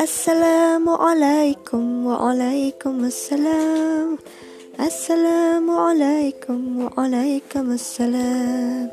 السلام عليكم وعليكم السلام. السلام عليكم وعليكم السلام.